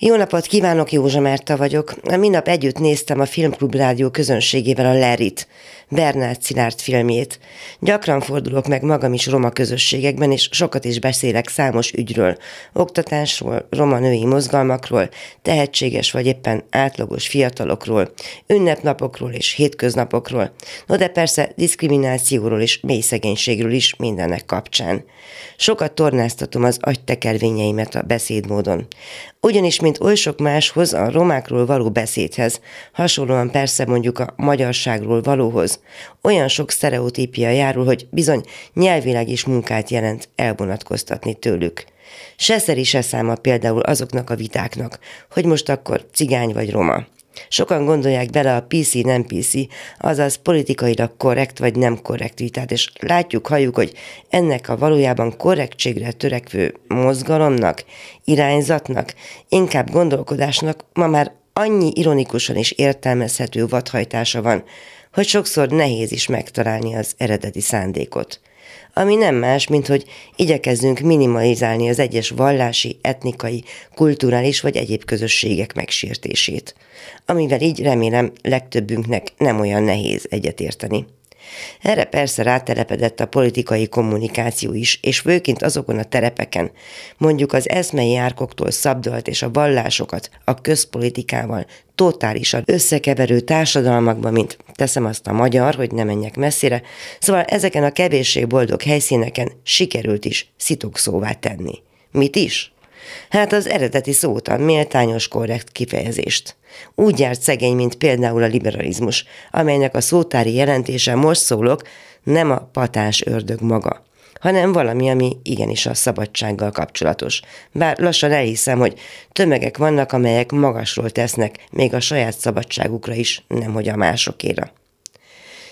Jó napot kívánok, Józsa Márta vagyok. Minap együtt néztem a Filmklub Rádió közönségével a Lerit, Bernát Szilárd filmjét. Gyakran fordulok meg magam is roma közösségekben, és sokat is beszélek számos ügyről, oktatásról, roma női mozgalmakról, tehetséges vagy éppen átlagos fiatalokról, ünnepnapokról és hétköznapokról, no de persze diszkriminációról és mély szegénységről is mindennek kapcsán. Sokat tornáztatom az agytekervényeimet a beszédmódon. Ugyanis, mint oly sok máshoz, a romákról való beszédhez, hasonlóan persze mondjuk a magyarságról valóhoz, olyan sok sztereotípia járul, hogy bizony nyelvileg is munkát jelent elvonatkoztatni tőlük. Se szeri, se száma például azoknak a vitáknak, hogy most akkor cigány vagy roma. Sokan gondolják bele a PC, nem PC, azaz politikailag korrekt vagy nem korrekt vitát, és látjuk, halljuk, hogy ennek a valójában korrektségre törekvő mozgalomnak, irányzatnak, inkább gondolkodásnak ma már annyi ironikusan is értelmezhető vadhajtása van, hogy sokszor nehéz is megtalálni az eredeti szándékot ami nem más, mint hogy igyekezzünk minimalizálni az egyes vallási, etnikai, kulturális vagy egyéb közösségek megsértését, amivel így remélem legtöbbünknek nem olyan nehéz egyetérteni. Erre persze rátelepedett a politikai kommunikáció is, és főként azokon a terepeken, mondjuk az eszmei árkoktól szabdalt és a vallásokat a közpolitikával totálisan összekeverő társadalmakban, mint teszem azt a magyar, hogy ne menjek messzire, szóval ezeken a kevéssé boldog helyszíneken sikerült is szitokszóvá tenni. Mit is? Hát az eredeti szót, a méltányos korrekt kifejezést. Úgy járt szegény, mint például a liberalizmus, amelynek a szótári jelentése most szólok, nem a patás ördög maga, hanem valami, ami igenis a szabadsággal kapcsolatos. Bár lassan elhiszem, hogy tömegek vannak, amelyek magasról tesznek, még a saját szabadságukra is, nemhogy a másokéra.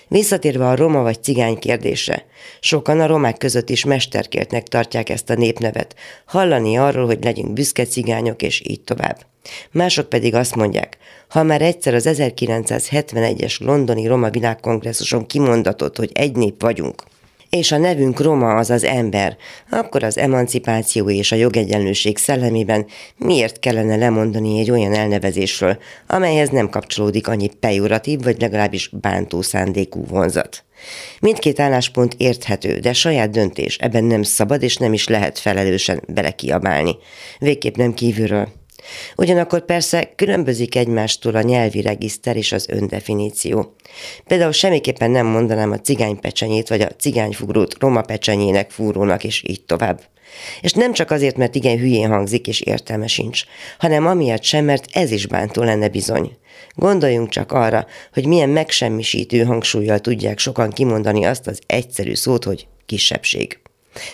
Visszatérve a roma vagy cigány kérdése, sokan a romák között is mesterkértnek tartják ezt a népnevet, hallani arról, hogy legyünk büszke cigányok, és így tovább. Mások pedig azt mondják, ha már egyszer az 1971-es londoni Roma világkongresszuson kimondatott, hogy egy nép vagyunk, és a nevünk Roma, azaz ember, akkor az emancipáció és a jogegyenlőség szellemében miért kellene lemondani egy olyan elnevezésről, amelyhez nem kapcsolódik annyi pejoratív vagy legalábbis bántó szándékú vonzat. Mindkét álláspont érthető, de saját döntés, ebben nem szabad és nem is lehet felelősen belekiabálni. Végképp nem kívülről. Ugyanakkor persze különbözik egymástól a nyelvi regiszter és az öndefiníció. Például semmiképpen nem mondanám a cigánypecsenyét vagy a cigányfúrót roma pecsenyének fúrónak, és így tovább. És nem csak azért, mert igen hülyén hangzik és értelme sincs, hanem amiatt sem, mert ez is bántó lenne bizony. Gondoljunk csak arra, hogy milyen megsemmisítő hangsúlyjal tudják sokan kimondani azt az egyszerű szót, hogy kisebbség.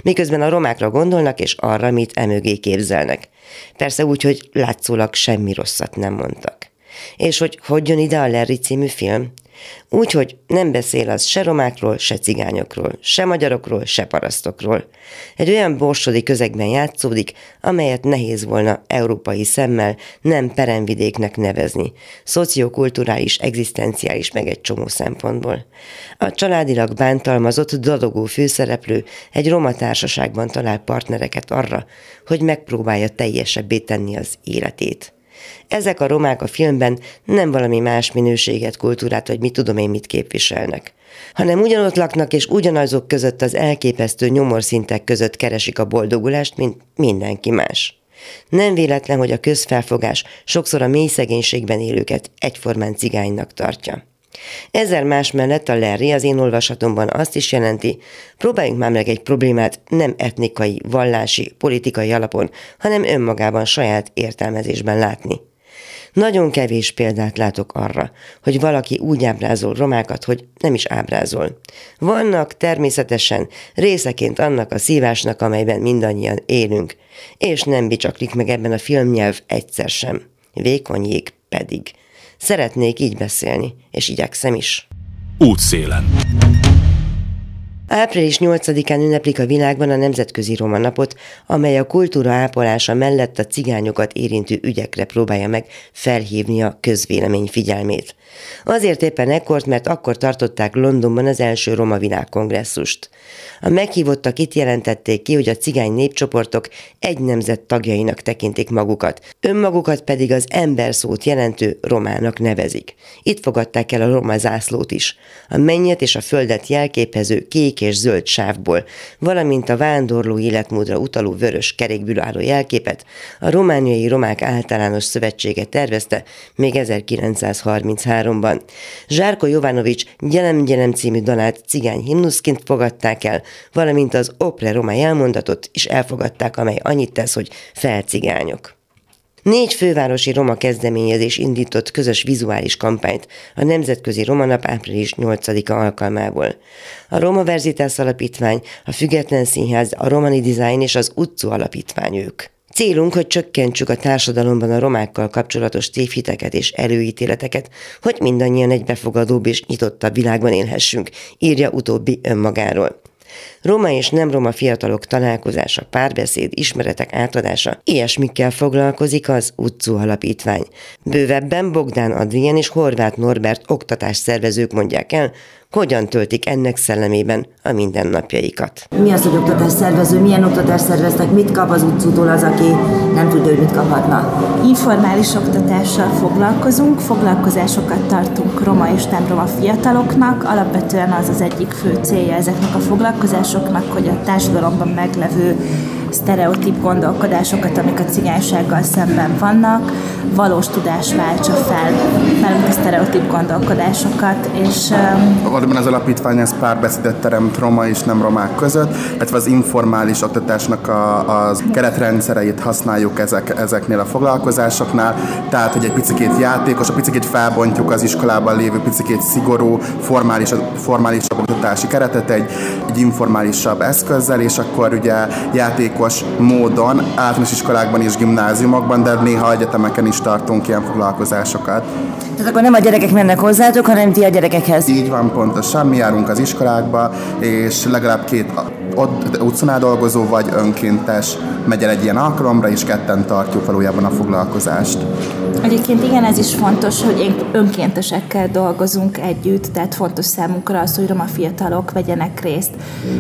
Miközben a romákra gondolnak, és arra, mit emögé képzelnek. Persze úgy, hogy látszólag semmi rosszat nem mondtak. És hogy hogy ide a Larry című film? Úgyhogy nem beszél az se romákról, se cigányokról, se magyarokról, se parasztokról. Egy olyan borsodi közegben játszódik, amelyet nehéz volna európai szemmel nem peremvidéknek nevezni, szociokulturális, egzisztenciális meg egy csomó szempontból. A családilag bántalmazott, dadogó főszereplő egy roma társaságban talál partnereket arra, hogy megpróbálja teljesebbé tenni az életét. Ezek a romák a filmben nem valami más minőséget, kultúrát, vagy mit tudom én mit képviselnek hanem ugyanott laknak, és ugyanazok között az elképesztő nyomorszintek között keresik a boldogulást, mint mindenki más. Nem véletlen, hogy a közfelfogás sokszor a mély szegénységben élőket egyformán cigánynak tartja. Ezer más mellett a Larry az én olvasatomban azt is jelenti, próbáljunk már meg egy problémát nem etnikai, vallási, politikai alapon, hanem önmagában saját értelmezésben látni. Nagyon kevés példát látok arra, hogy valaki úgy ábrázol romákat, hogy nem is ábrázol. Vannak természetesen részeként annak a szívásnak, amelyben mindannyian élünk, és nem bicsaklik meg ebben a filmnyelv egyszer sem. Vékony pedig. Szeretnék így beszélni, és igyekszem is. Útszélen. Április 8-án ünneplik a világban a Nemzetközi Roma Napot, amely a kultúra ápolása mellett a cigányokat érintő ügyekre próbálja meg felhívni a közvélemény figyelmét. Azért éppen ekkort, mert akkor tartották Londonban az első Roma világkongresszust. A meghívottak itt jelentették ki, hogy a cigány népcsoportok egy nemzet tagjainak tekintik magukat, önmagukat pedig az ember szót jelentő romának nevezik. Itt fogadták el a roma zászlót is. A mennyet és a földet jelképező kék és zöld sávból, valamint a vándorló életmódra utaló vörös kerékből álló jelképet a Romániai Romák Általános Szövetsége tervezte még 1933-ban. Zsárko Jovanovics Gyelem Gyelem című dalát cigány himnuszként fogadták el, valamint az Opre Roma elmondatot is elfogadták, amely annyit tesz, hogy felcigányok. Négy fővárosi roma kezdeményezés indított közös vizuális kampányt a Nemzetközi Roma Nap április 8-a alkalmából. A Roma Verzitász Alapítvány, a Független Színház, a Romani Design és az Utcu Alapítvány ők. Célunk, hogy csökkentsük a társadalomban a romákkal kapcsolatos tévhiteket és előítéleteket, hogy mindannyian egy befogadóbb és nyitottabb világban élhessünk, írja utóbbi önmagáról. Roma és nem roma fiatalok találkozása, párbeszéd, ismeretek átadása, ilyesmikkel foglalkozik az Utcu Alapítvány. Bővebben Bogdán Adrien és Horváth Norbert oktatásszervezők mondják el, hogyan töltik ennek szellemében a mindennapjaikat. Mi az, hogy oktatás szervező? Milyen oktatás szerveztek? Mit kap az utcútól az, aki nem tudja, hogy mit kaphatna? Informális oktatással foglalkozunk, foglalkozásokat tartunk roma és nem roma fiataloknak. Alapvetően az az egyik fő célja ezeknek a foglalkozásoknak, hogy a társadalomban meglevő sztereotíp gondolkodásokat, amik a cigánysággal szemben vannak, valós tudás váltsa fel nálunk a sztereotíp gondolkodásokat, és Valóban az alapítvány ez párbeszédet teremt roma és nem romák között, illetve az informális oktatásnak a, a keretrendszereit használjuk ezek, ezeknél a foglalkozásoknál, tehát hogy egy picit játékos, a picit felbontjuk az iskolában lévő picit szigorú, formális, formálisabb oktatási keretet egy, egy informálisabb eszközzel, és akkor ugye játékos módon általános iskolákban és gimnáziumokban, de néha egyetemeken is tartunk ilyen foglalkozásokat. Tehát akkor nem a gyerekek mennek hozzátok, hanem ti a gyerekekhez. Így van, pontosan. Mi járunk az iskolákba, és legalább két ott utcánál dolgozó vagy önkéntes megy el egy ilyen alkalomra, és ketten tartjuk valójában a foglalkozást. Egyébként igen, ez is fontos, hogy önkéntesekkel dolgozunk együtt, tehát fontos számunkra az, hogy roma fiatalok vegyenek részt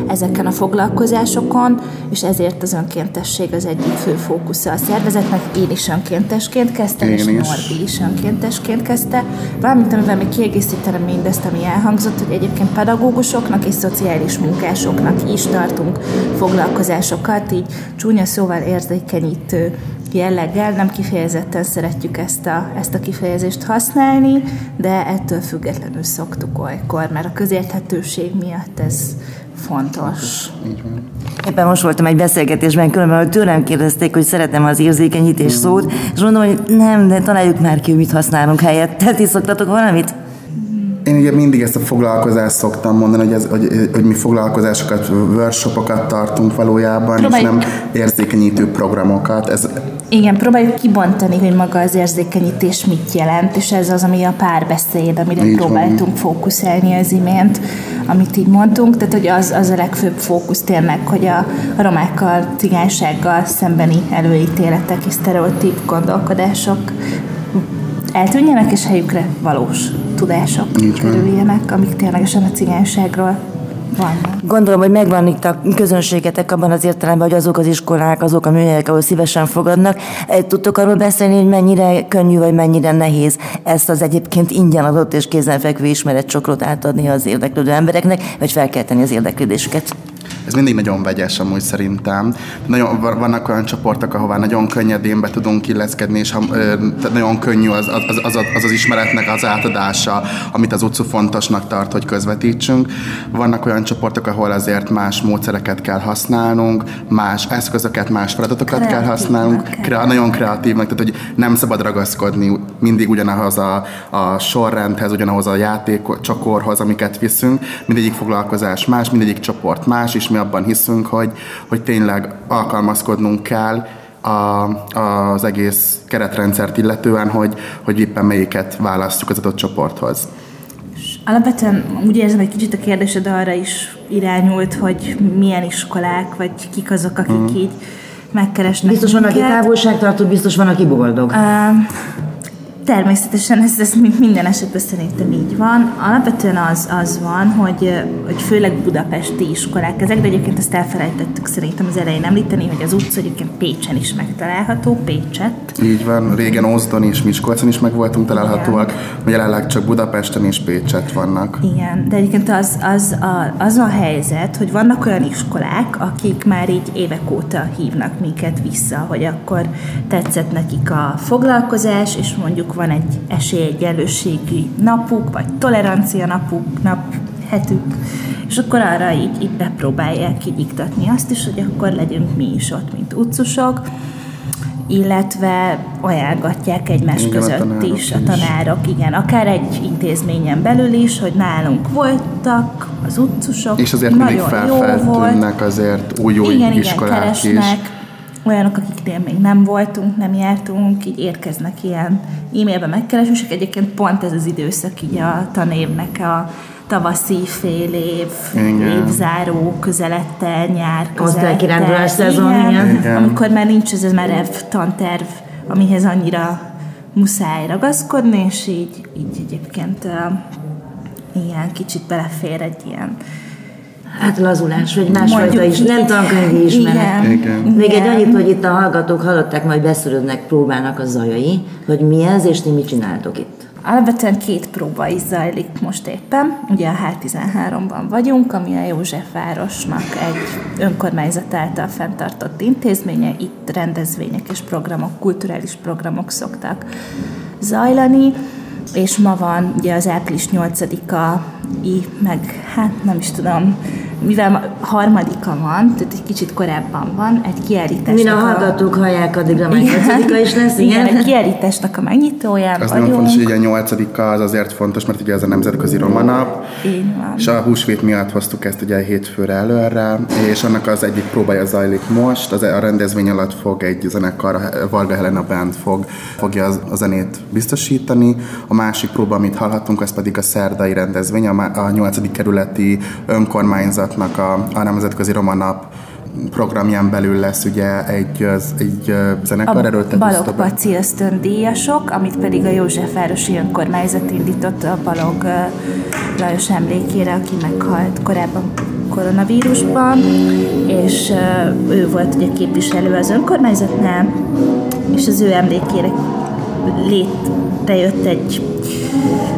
ezeken a foglalkozásokon, és ezért az önkéntesség az egyik fő fókusza a szervezetnek. Én is önkéntesként kezdtem, Én és is. Norbi is önkéntesként kezdte. Valamint, amivel még kiegészítenem mindezt, ami elhangzott, hogy egyébként pedagógusoknak és szociális munkásoknak is tartunk foglalkozásokat, így csúnya szóval érzékenyítő jelleggel, nem kifejezetten szeretjük ezt a, ezt a kifejezést használni, de ettől függetlenül szoktuk olykor, mert a közérthetőség miatt ez fontos. Éppen most voltam egy beszélgetésben, különben, hogy tőlem kérdezték, hogy szeretem az érzékenyítés szót, és mondom, hogy nem, de találjuk már ki, hogy mit használunk helyett. Ti szoktatok valamit? Én ugye mindig ezt a foglalkozást szoktam mondani, hogy, ez, hogy, hogy mi foglalkozásokat, workshopokat tartunk valójában, Próbáljuk. és nem érzékenyítő programokat. Ez... Igen, próbáljuk kibontani, hogy maga az érzékenyítés mit jelent, és ez az, ami a párbeszéd, amire így próbáltunk van. fókuszálni az imént, amit így mondtunk, tehát hogy az, az a legfőbb fókusz tényleg, hogy a, a romákkal, cigánysággal szembeni előítéletek és sztereotíp gondolkodások eltűnjenek, és helyükre valós tudások kerüljenek, amik ténylegesen a cigányságról vannak. Gondolom, hogy megvan itt a közönségetek abban az értelemben, hogy azok az iskolák, azok a műhelyek, ahol szívesen fogadnak. Tudtok arról beszélni, hogy mennyire könnyű vagy mennyire nehéz ezt az egyébként ingyen adott és kézenfekvő ismeretcsokrot átadni az érdeklődő embereknek, vagy felkelteni az érdeklődésüket? Ez mindig nagyon vegyes amúgy szerintem. Nagyon, vannak olyan csoportok, ahová nagyon könnyedén be tudunk illeszkedni, és nagyon könnyű az az, az, az, az ismeretnek az átadása, amit az utcu fontosnak tart, hogy közvetítsünk. Vannak olyan csoportok, ahol azért más módszereket kell használnunk, más eszközöket, más feladatokat Kreatív kell használnunk. Kre, nagyon kreatívnak, tehát hogy nem szabad ragaszkodni mindig ugyanahoz a, a sorrendhez, ugyanahoz a játék csokorhoz, amiket viszünk. Mindegyik foglalkozás más, mindegyik csoport más, és mi abban hiszünk, hogy, hogy tényleg alkalmazkodnunk kell a, az egész keretrendszert illetően, hogy, hogy éppen melyiket választjuk az adott csoporthoz. Alapvetően úgy érzem, hogy kicsit a kérdésed arra is irányult, hogy milyen iskolák, vagy kik azok, akik mm. így megkeresnek Biztos van, aki távolságtartó, biztos van, aki boldog. Uh, Természetesen ez, ez minden esetben szerintem így van. Alapvetően az, az van, hogy, hogy főleg budapesti iskolák ezek, de egyébként ezt elfelejtettük szerintem az elején említeni, hogy az utca egyébként Pécsen is megtalálható, Pécset. Így van, régen Ózdon és Miskolcon is meg voltunk találhatóak, jelenleg csak Budapesten és Pécset vannak. Igen, de egyébként az, az, a, az a helyzet, hogy vannak olyan iskolák, akik már így évek óta hívnak minket vissza, hogy akkor tetszett nekik a foglalkozás, és mondjuk van egy esélyegyenlőségi napuk, vagy tolerancia napuk, nap hetük, és akkor arra így, így bepróbálják így iktatni azt is, hogy akkor legyünk mi is ott, mint utcusok, illetve ajánlgatják egymás igen, között a is, a tanárok, is. igen, akár egy intézményen belül is, hogy nálunk voltak az utcusok, és azért nagyon jó volt. azért új jó igen, iskolák igen, keresnek, is olyanok, akiknél még nem voltunk, nem jártunk, így érkeznek ilyen e-mailbe megkeresések. Egyébként pont ez az időszak így a tanévnek a tavaszi fél év, igen. évzáró közelettel, nyár közelettel. szezon, igen. igen. Amikor már nincs ez a merev tanterv, amihez annyira muszáj ragaszkodni, és így, így egyébként uh, ilyen kicsit belefér egy ilyen Hát lazulás, vagy másfajta is, nem tankönyvi ismeret. Igen. Még egy annyit, hogy itt a hallgatók hallották, majd beszűrődnek próbának a zajai, hogy mi ez, és ti mit csináltok itt? Alapvetően két próba is zajlik most éppen. Ugye a H13-ban vagyunk, ami a Józsefvárosnak egy önkormányzat által fenntartott intézménye. Itt rendezvények és programok, kulturális programok szoktak zajlani és ma van ugye az április 8-a, meg hát nem is tudom, mivel harmadika van, tehát egy kicsit korábban van, egy kiállítás. Min a hallgatók hallják, addigra már nyolcadika is lesz, igen? igen. egy kiállításnak a megnyitóján Az nagyon fontos, hogy a nyolcadika az azért fontos, mert ugye ez a Nemzetközi Roma Nap, és a húsvét miatt hoztuk ezt ugye hétfőre előre, és annak az egyik próbája zajlik most, az a rendezvény alatt fog egy zenekar, Varga Helena Band fog, fogja a zenét biztosítani, a másik próba, amit hallhattunk, az pedig a szerdai rendezvény, a 8. kerületi önkormányzat Romanapnak a, a Nemzetközi Roma Nap programján belül lesz ugye egy, egy zenekar erőltető. Balog Paci ösztöndíjasok, amit pedig a Józsefvárosi Önkormányzat indított a Balog Lajos emlékére, aki meghalt korábban koronavírusban, és ő volt ugye képviselő az önkormányzatnál, és az ő emlékére létrejött egy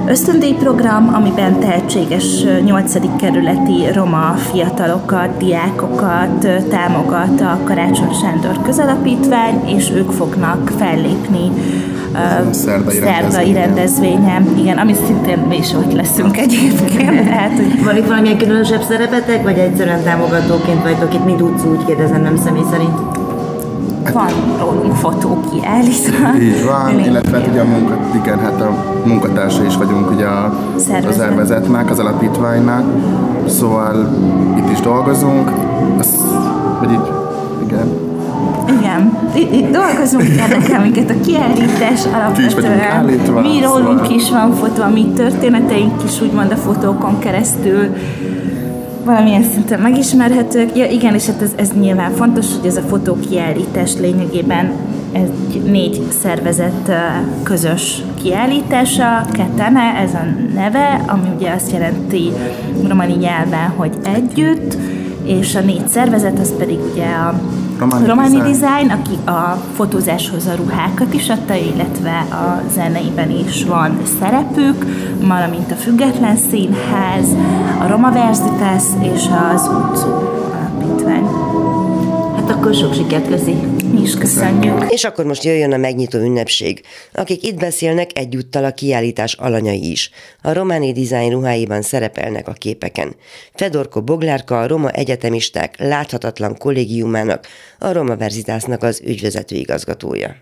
ösztöndíjprogram, amiben tehetséges 8. kerületi roma fiatalokat, diákokat támogat a Karácsony Sándor közalapítvány, és ők fognak fellépni szerdai, szerdai rendezvényen. Igen, ami szintén mi is ott leszünk egyébként. Tehát, hogy... Van itt valamilyen különösebb szerepetek, vagy egyszerűen támogatóként vagytok itt? Mi tudsz úgy kérdezem, nem személy szerint? Van rólunk fotó kiállítva. Így van, illetve hát ugye a munka, igen, hát a munkatársa is vagyunk ugye a, Szervezet. a szervezetnek, az alapítványnak, szóval itt is dolgozunk, az, vagy így, igen. Igen, itt, itt dolgozunk, érdekel minket a kiállítás alapvetően. Mi rólunk szóval. is van fotó, a mi történeteink is úgymond a fotókon keresztül valamilyen szinten megismerhetők. Ja igen, és hát ez, ez nyilván fontos, hogy ez a fotókiállítás lényegében egy négy szervezet közös kiállítása, Ketene, ez a neve, ami ugye azt jelenti romani nyelven, hogy együtt, és a négy szervezet az pedig ugye a Romani, Romani Design. Design, aki a fotózáshoz a ruhákat is adta, illetve a zeneiben is van szerepük, valamint a Független Színház, a Roma Verzitas és az Utcu alapítvány. Hát akkor sok sikert köszi. Mi is köszönjük. És akkor most jöjjön a megnyitó ünnepség. Akik itt beszélnek, egyúttal a kiállítás alanyai is. A románi dizájn ruháiban szerepelnek a képeken. Fedorko Boglárka a Roma Egyetemisták láthatatlan kollégiumának, a Roma Verzitásznak az ügyvezető igazgatója.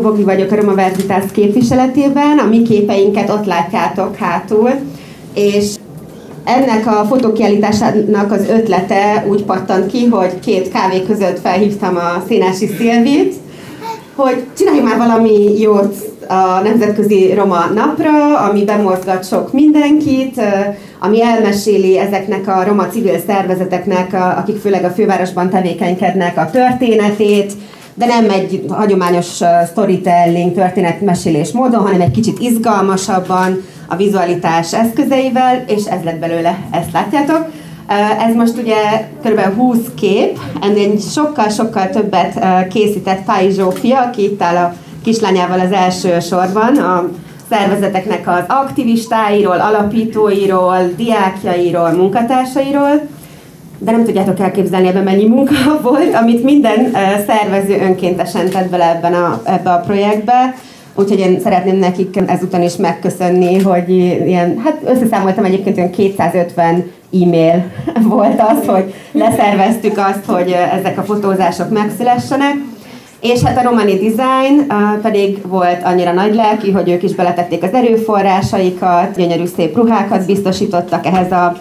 Bogi vagyok a Roma Verzitas képviseletében, a mi képeinket ott látjátok hátul, és ennek a fotókiállításának az ötlete úgy pattant ki, hogy két kávé között felhívtam a Szénási Szilvit, hogy csinálj már valami jót a Nemzetközi Roma Napra, ami bemozgat sok mindenkit, ami elmeséli ezeknek a roma civil szervezeteknek, akik főleg a fővárosban tevékenykednek a történetét, de nem egy hagyományos storytelling, történetmesélés módon, hanem egy kicsit izgalmasabban, a vizualitás eszközeivel, és ez lett belőle, ezt látjátok. Ez most ugye kb. 20 kép, ennél sokkal-sokkal többet készített Fáj Zsófia, aki itt áll a kislányával az első sorban, a szervezeteknek az aktivistáiról, alapítóiról, diákjairól, munkatársairól, de nem tudjátok elképzelni ebben mennyi munka volt, amit minden szervező önkéntesen tett bele ebben a, ebbe a projektbe. Úgyhogy én szeretném nekik ezután is megköszönni, hogy ilyen, hát összeszámoltam egyébként olyan 250 e-mail volt az, hogy leszerveztük azt, hogy ezek a fotózások megszülessenek. És hát a Romani Design pedig volt annyira nagy lelki, hogy ők is beletették az erőforrásaikat, gyönyörű szép ruhákat biztosítottak ehhez a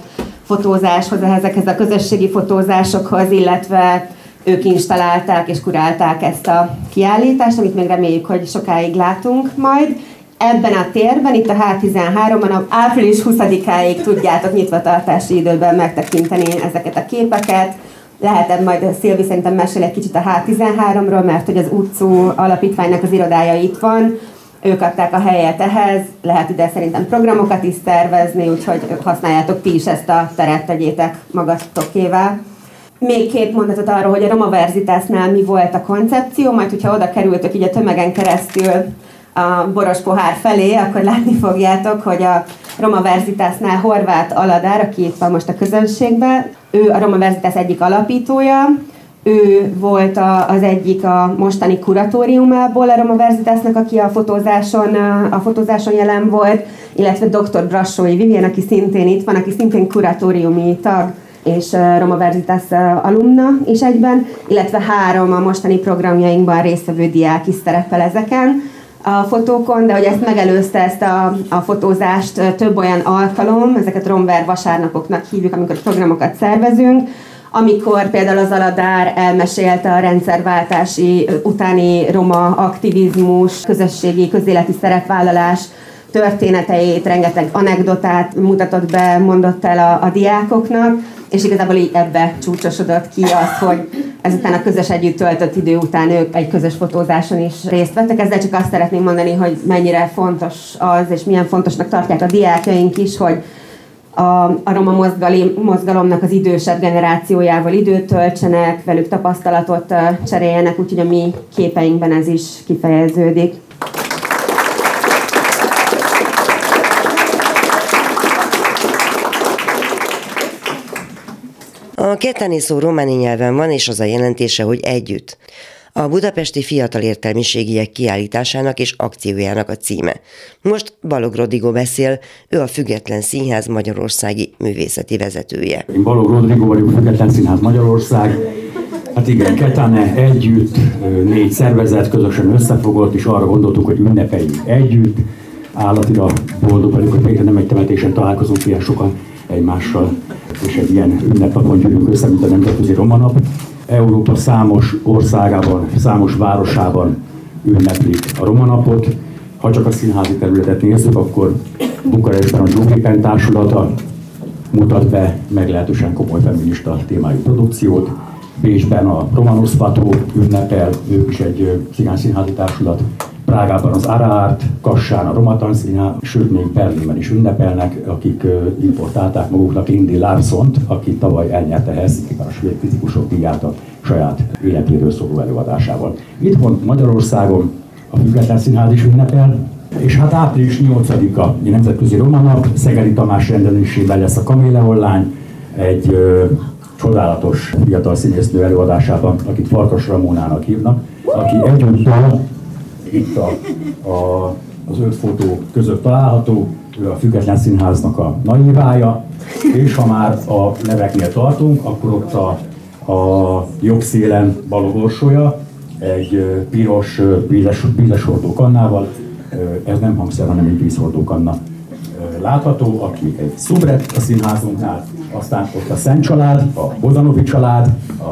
fotózáshoz, ezekhez a közösségi fotózásokhoz, illetve ők installálták és kurálták ezt a kiállítást, amit még reméljük, hogy sokáig látunk majd. Ebben a térben, itt a H13-ban, a április 20-áig tudjátok nyitvatartási időben megtekinteni ezeket a képeket. Lehet majd Szilvi szerintem mesél egy kicsit a H13-ról, mert hogy az utcú alapítványnak az irodája itt van, ők adták a helyet ehhez, lehet ide szerintem programokat is szervezni, úgyhogy használjátok ti is ezt a teret, tegyétek magatokével. Még két mondatot arról, hogy a Roma Verzitásnál mi volt a koncepció, majd hogyha oda kerültök így a tömegen keresztül a boros pohár felé, akkor látni fogjátok, hogy a Roma Verzitásnál Horváth Aladár, aki itt van most a közönségben, ő a Roma Verzitás egyik alapítója, ő volt a, az egyik a mostani kuratóriumából a Roma Verzitásnak, aki a fotózáson, a fotózáson jelen volt, illetve dr. Brassói Vivien, aki szintén itt van, aki szintén kuratóriumi tag, és Roma Verzitas alumna is egyben, illetve három a mostani programjainkban résztvevő diák is szerepel ezeken a fotókon, de hogy ezt megelőzte ezt a, a fotózást több olyan alkalom, ezeket Romver vasárnapoknak hívjuk, amikor programokat szervezünk, amikor például az Aladár elmesélte a rendszerváltási utáni roma aktivizmus, közösségi, közéleti szerepvállalás történeteit, rengeteg anekdotát mutatott be, mondott el a, a diákoknak, és igazából így ebbe csúcsosodott ki az, hogy ezután a közös együtt töltött idő után ők egy közös fotózáson is részt vettek. Ezzel csak azt szeretném mondani, hogy mennyire fontos az, és milyen fontosnak tartják a diákjaink is, hogy a, a roma mozgali, mozgalomnak az idősebb generációjával időt töltsenek, velük tapasztalatot cseréljenek, úgyhogy a mi képeinkben ez is kifejeződik. A ketteni szó románi nyelven van, és az a jelentése, hogy együtt. A budapesti fiatal értelmiségiek kiállításának és akciójának a címe. Most Balog Rodigo beszél, ő a Független Színház Magyarországi művészeti vezetője. Én Balog Rodrigo vagyok, Független Színház Magyarország. Hát igen, Ketane együtt, négy szervezet közösen összefogott, és arra gondoltuk, hogy ünnepeljük együtt. Állatira boldog vagyok, hogy végre nem egy temetésen találkozunk ilyen sokan egymással, és egy ilyen ünnepnapon gyűlünk össze, mint a Nemzetközi Romanap. Európa számos országában, számos városában ünneplik a Romanapot. Ha csak a színházi területet nézzük, akkor Bukarestben a Gyóképen társulata mutat be meglehetősen komoly feminista témájú produkciót. Bécsben a Romanos Fató ünnepel, ők is egy színházi társulat. Prágában az Araart, Kassán a Roma Színház, sőt még Berlinben is ünnepelnek, akik importálták maguknak Lindy Larsont, aki tavaly elnyerte Helsinki-ben a svéd fizikusok díját a saját életéről szóló előadásával. Itthon Magyarországon a Független Színház is ünnepel, és hát április 8-a a Nemzetközi Roma Nap, Szegedi Tamás rendelésével lesz a Kaméleon egy ö, csodálatos fiatal színésznő előadásában, akit Farkas Ramónának hívnak, aki egyúttal itt a, a, az öt fotó között található, ő a Független Színháznak a naivája, és ha már a neveknél tartunk, akkor ott a, a jobb szélen Balogorsolya, egy piros vízes, vízeshordó kannával, ez nem hangszer, hanem egy vízhordó kanna látható, aki egy szubret a színházunknál, aztán ott a Szent család, a Bozanovi család, a,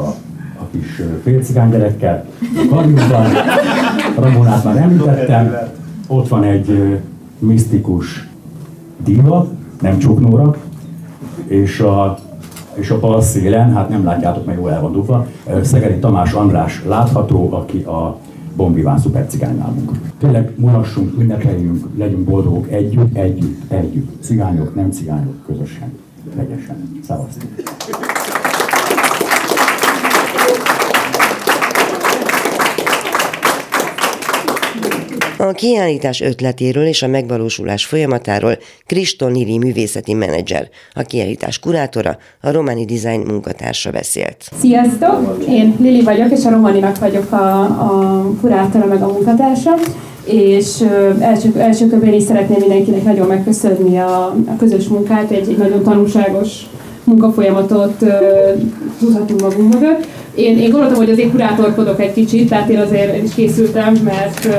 a kis félcigány gyerekkel, Karjúban, Ramonát már említettem, ott van egy misztikus diva, nem csuknóra, és a, és a bal szélen, hát nem látjátok, meg jól el van dugva, Szegedi Tamás András látható, aki a Bombiván szupercigány nálunk. Tényleg mulassunk, ünnepeljünk, legyünk boldogok együtt, együtt, együtt. Cigányok, nem cigányok, közösen, vegyesen. Szevasztok! A kiállítás ötletéről és a megvalósulás folyamatáról Kriston Lili művészeti menedzser, a kiállítás kurátora, a Romani Design munkatársa beszélt. Sziasztok! Én Lili vagyok, és a Romaninak vagyok a, a kurátora meg a munkatársa és első, első körben is szeretném mindenkinek nagyon megköszönni a, a közös munkát, egy, egy nagyon tanulságos munkafolyamatot tudhatunk magunk mögött. Én, én gondoltam, hogy azért kurátorkodok egy kicsit, tehát én azért én is készültem, mert uh,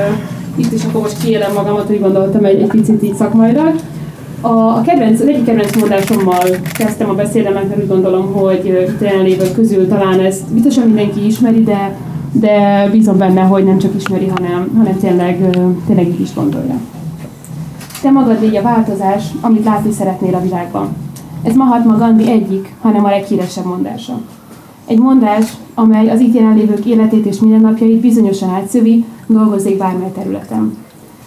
itt is akkor most kiélem magamat, úgy gondoltam egy, egy picit így szakmailag. A, a kedvenc, az egyik kedvenc mondásommal kezdtem a beszédemet, mert úgy gondolom, hogy itt jelenlévők közül talán ezt biztosan mindenki ismeri, de, de bízom benne, hogy nem csak ismeri, hanem, hanem tényleg, tényleg így is gondolja. Te magad légy a változás, amit látni szeretnél a világban. Ez Mahatma Gandhi egyik, hanem a leghíresebb mondása. Egy mondás, amely az itt jelenlévők életét és mindennapjait bizonyosan átszövi, dolgozzék bármely területen.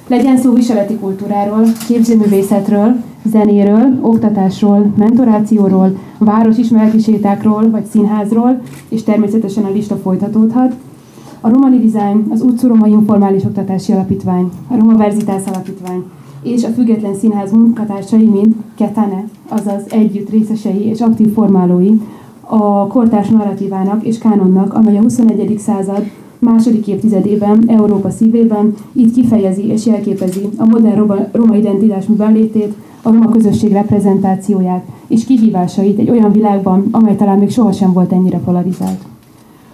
Legyen szó viseleti kultúráról, képzőművészetről, zenéről, oktatásról, mentorációról, városismereti sétákról vagy színházról, és természetesen a lista folytatódhat. A Romani Design, az Utcu Roma Informális Oktatási Alapítvány, a Roma Verzitász Alapítvány és a Független Színház munkatársai, mint Ketane, azaz együtt részesei és aktív formálói a kortárs narratívának és kánonnak, amely a 21. század második évtizedében, Európa szívében így kifejezi és jelképezi a modern roma, roma identitás művelétét, a roma közösség reprezentációját és kihívásait egy olyan világban, amely talán még sohasem volt ennyire polarizált.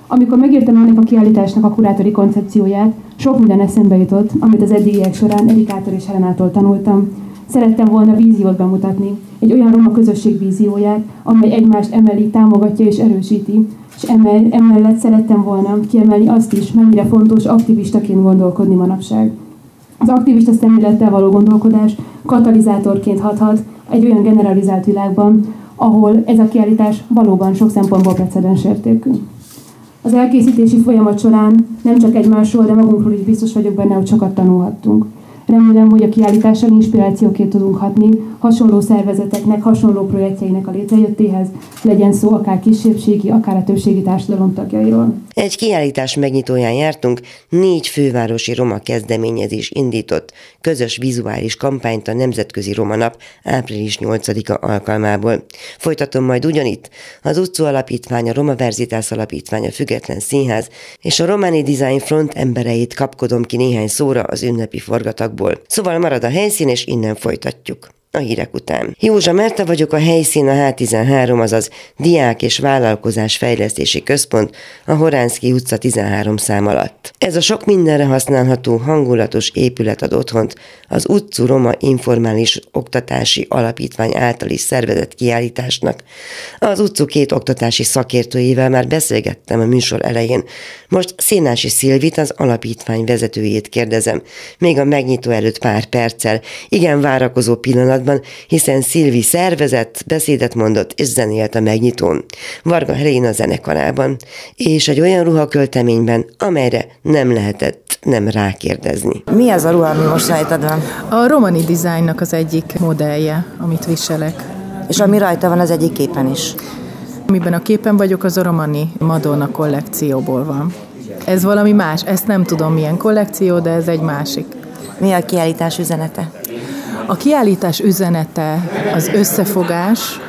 Amikor megértem ennek a kiállításnak a kurátori koncepcióját, sok minden eszembe jutott, amit az eddigiek során Erikától és Helenától tanultam, Szerettem volna víziót bemutatni, egy olyan roma közösség vízióját, amely egymást emeli, támogatja és erősíti, és emel, emellett szerettem volna kiemelni azt is, mennyire fontos aktivistaként gondolkodni manapság. Az aktivista szemlélettel való gondolkodás katalizátorként hathat egy olyan generalizált világban, ahol ez a kiállítás valóban sok szempontból precedens értékű. Az elkészítési folyamat során nem csak egymásról, de magunkról is biztos vagyok benne, hogy sokat tanulhattunk. Remélem, hogy a kiállítással inspirációként tudunk hatni hasonló szervezeteknek, hasonló projektjeinek a létrejöttéhez, legyen szó akár kisebbségi, akár a többségi társadalom tagjairól. Egy kiállítás megnyitóján jártunk, négy fővárosi roma kezdeményezés indított közös vizuális kampányt a Nemzetközi Roma Nap április 8-a alkalmából. Folytatom majd ugyanitt az Utcó Alapítvány, a Roma Verzitász Alapítvány, a Független Színház és a Romani Design Front embereit kapkodom ki néhány szóra az ünnepi forgatagból. Szóval marad a helyszín, és innen folytatjuk a hírek után. Józsa Merta vagyok, a helyszín a H13, azaz Diák és Vállalkozás Fejlesztési Központ, a Horánszki utca 13 szám alatt. Ez a sok mindenre használható, hangulatos épület ad otthont az Utcu Roma Informális Oktatási Alapítvány által is szervezett kiállításnak. Az Utcu két oktatási szakértőjével már beszélgettem a műsor elején. Most Szénási Szilvit, az alapítvány vezetőjét kérdezem. Még a megnyitó előtt pár perccel. Igen várakozó pillanat pillanatban, hiszen Szilvi szervezett, beszédet mondott és zenélt a megnyitón. Varga Helena zenekarában, és egy olyan ruhakölteményben, amelyre nem lehetett nem rákérdezni. Mi az a ruha, ami most rajtad van? A Romani Designnak az egyik modellje, amit viselek. És ami rajta van az egyik képen is. Amiben a képen vagyok, az a Romani Madonna kollekcióból van. Ez valami más, ezt nem tudom milyen kollekció, de ez egy másik. Mi a kiállítás üzenete? A kiállítás üzenete az összefogás,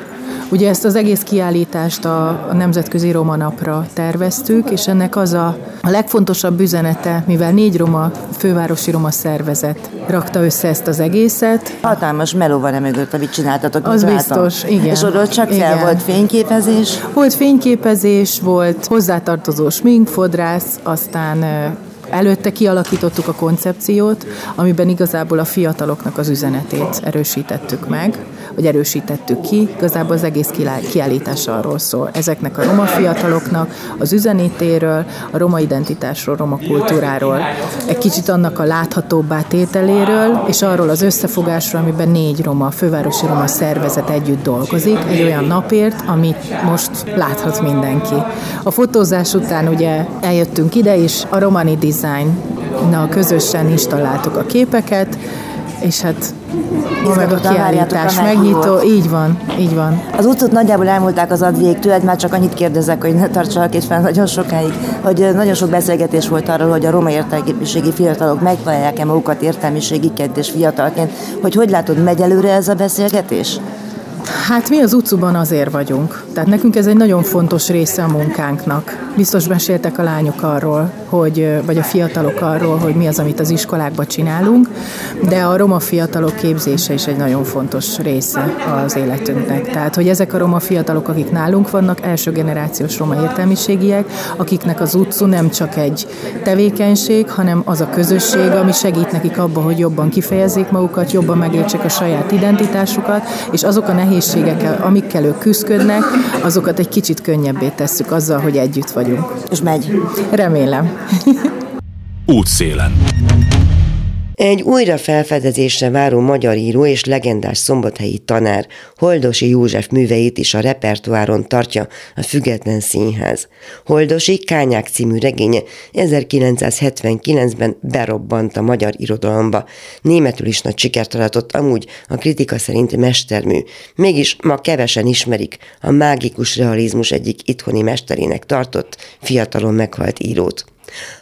Ugye ezt az egész kiállítást a, a Nemzetközi Roma Napra terveztük, és ennek az a, a legfontosabb üzenete, mivel négy roma, fővárosi roma szervezet rakta össze ezt az egészet. Hatalmas meló van e mögött, amit csináltatok. Az biztos, igen. És ott csak fel igen. volt fényképezés? Volt fényképezés, volt hozzátartozó sminkfodrász, aztán Előtte kialakítottuk a koncepciót, amiben igazából a fiataloknak az üzenetét erősítettük meg hogy erősítettük ki. Igazából az egész kiállítás arról szól. Ezeknek a roma fiataloknak az üzenétéről, a roma identitásról, roma kultúráról, egy kicsit annak a láthatóbbá tételéről, és arról az összefogásról, amiben négy roma, fővárosi roma szervezet együtt dolgozik, egy olyan napért, amit most láthat mindenki. A fotózás után ugye eljöttünk ide, és a Romani Design-nal közösen installáltuk a képeket, és hát ma meg a kiállítás megnyitó, így van, így van. Az utcot nagyjából elmúlták az advég, tőled már csak annyit kérdezek, hogy ne tartsanak itt fel nagyon sokáig, hogy nagyon sok beszélgetés volt arról, hogy a roma értelmiségi fiatalok megtalálják-e magukat értelmiségiként és fiatalként, hogy hogy látod, megy előre ez a beszélgetés? Hát mi az utcuban azért vagyunk. Tehát nekünk ez egy nagyon fontos része a munkánknak. Biztos meséltek a lányok arról, hogy, vagy a fiatalok arról, hogy mi az, amit az iskolákban csinálunk, de a roma fiatalok képzése is egy nagyon fontos része az életünknek. Tehát, hogy ezek a roma fiatalok, akik nálunk vannak, első generációs roma értelmiségiek, akiknek az utcu nem csak egy tevékenység, hanem az a közösség, ami segít nekik abba, hogy jobban kifejezzék magukat, jobban megértsék a saját identitásukat, és azok a nehézségek, amikkel ők küzdködnek, azokat egy kicsit könnyebbé tesszük azzal, hogy együtt vagyunk. És megy. Remélem. Útszélen. Egy újra felfedezésre váró magyar író és legendás szombathelyi tanár Holdosi József műveit is a repertoáron tartja a Független Színház. Holdosi Kányák című regénye 1979-ben berobbant a magyar irodalomba. Németül is nagy sikert aratott, amúgy a kritika szerint mestermű. Mégis ma kevesen ismerik a mágikus realizmus egyik itthoni mesterének tartott, fiatalon meghalt írót.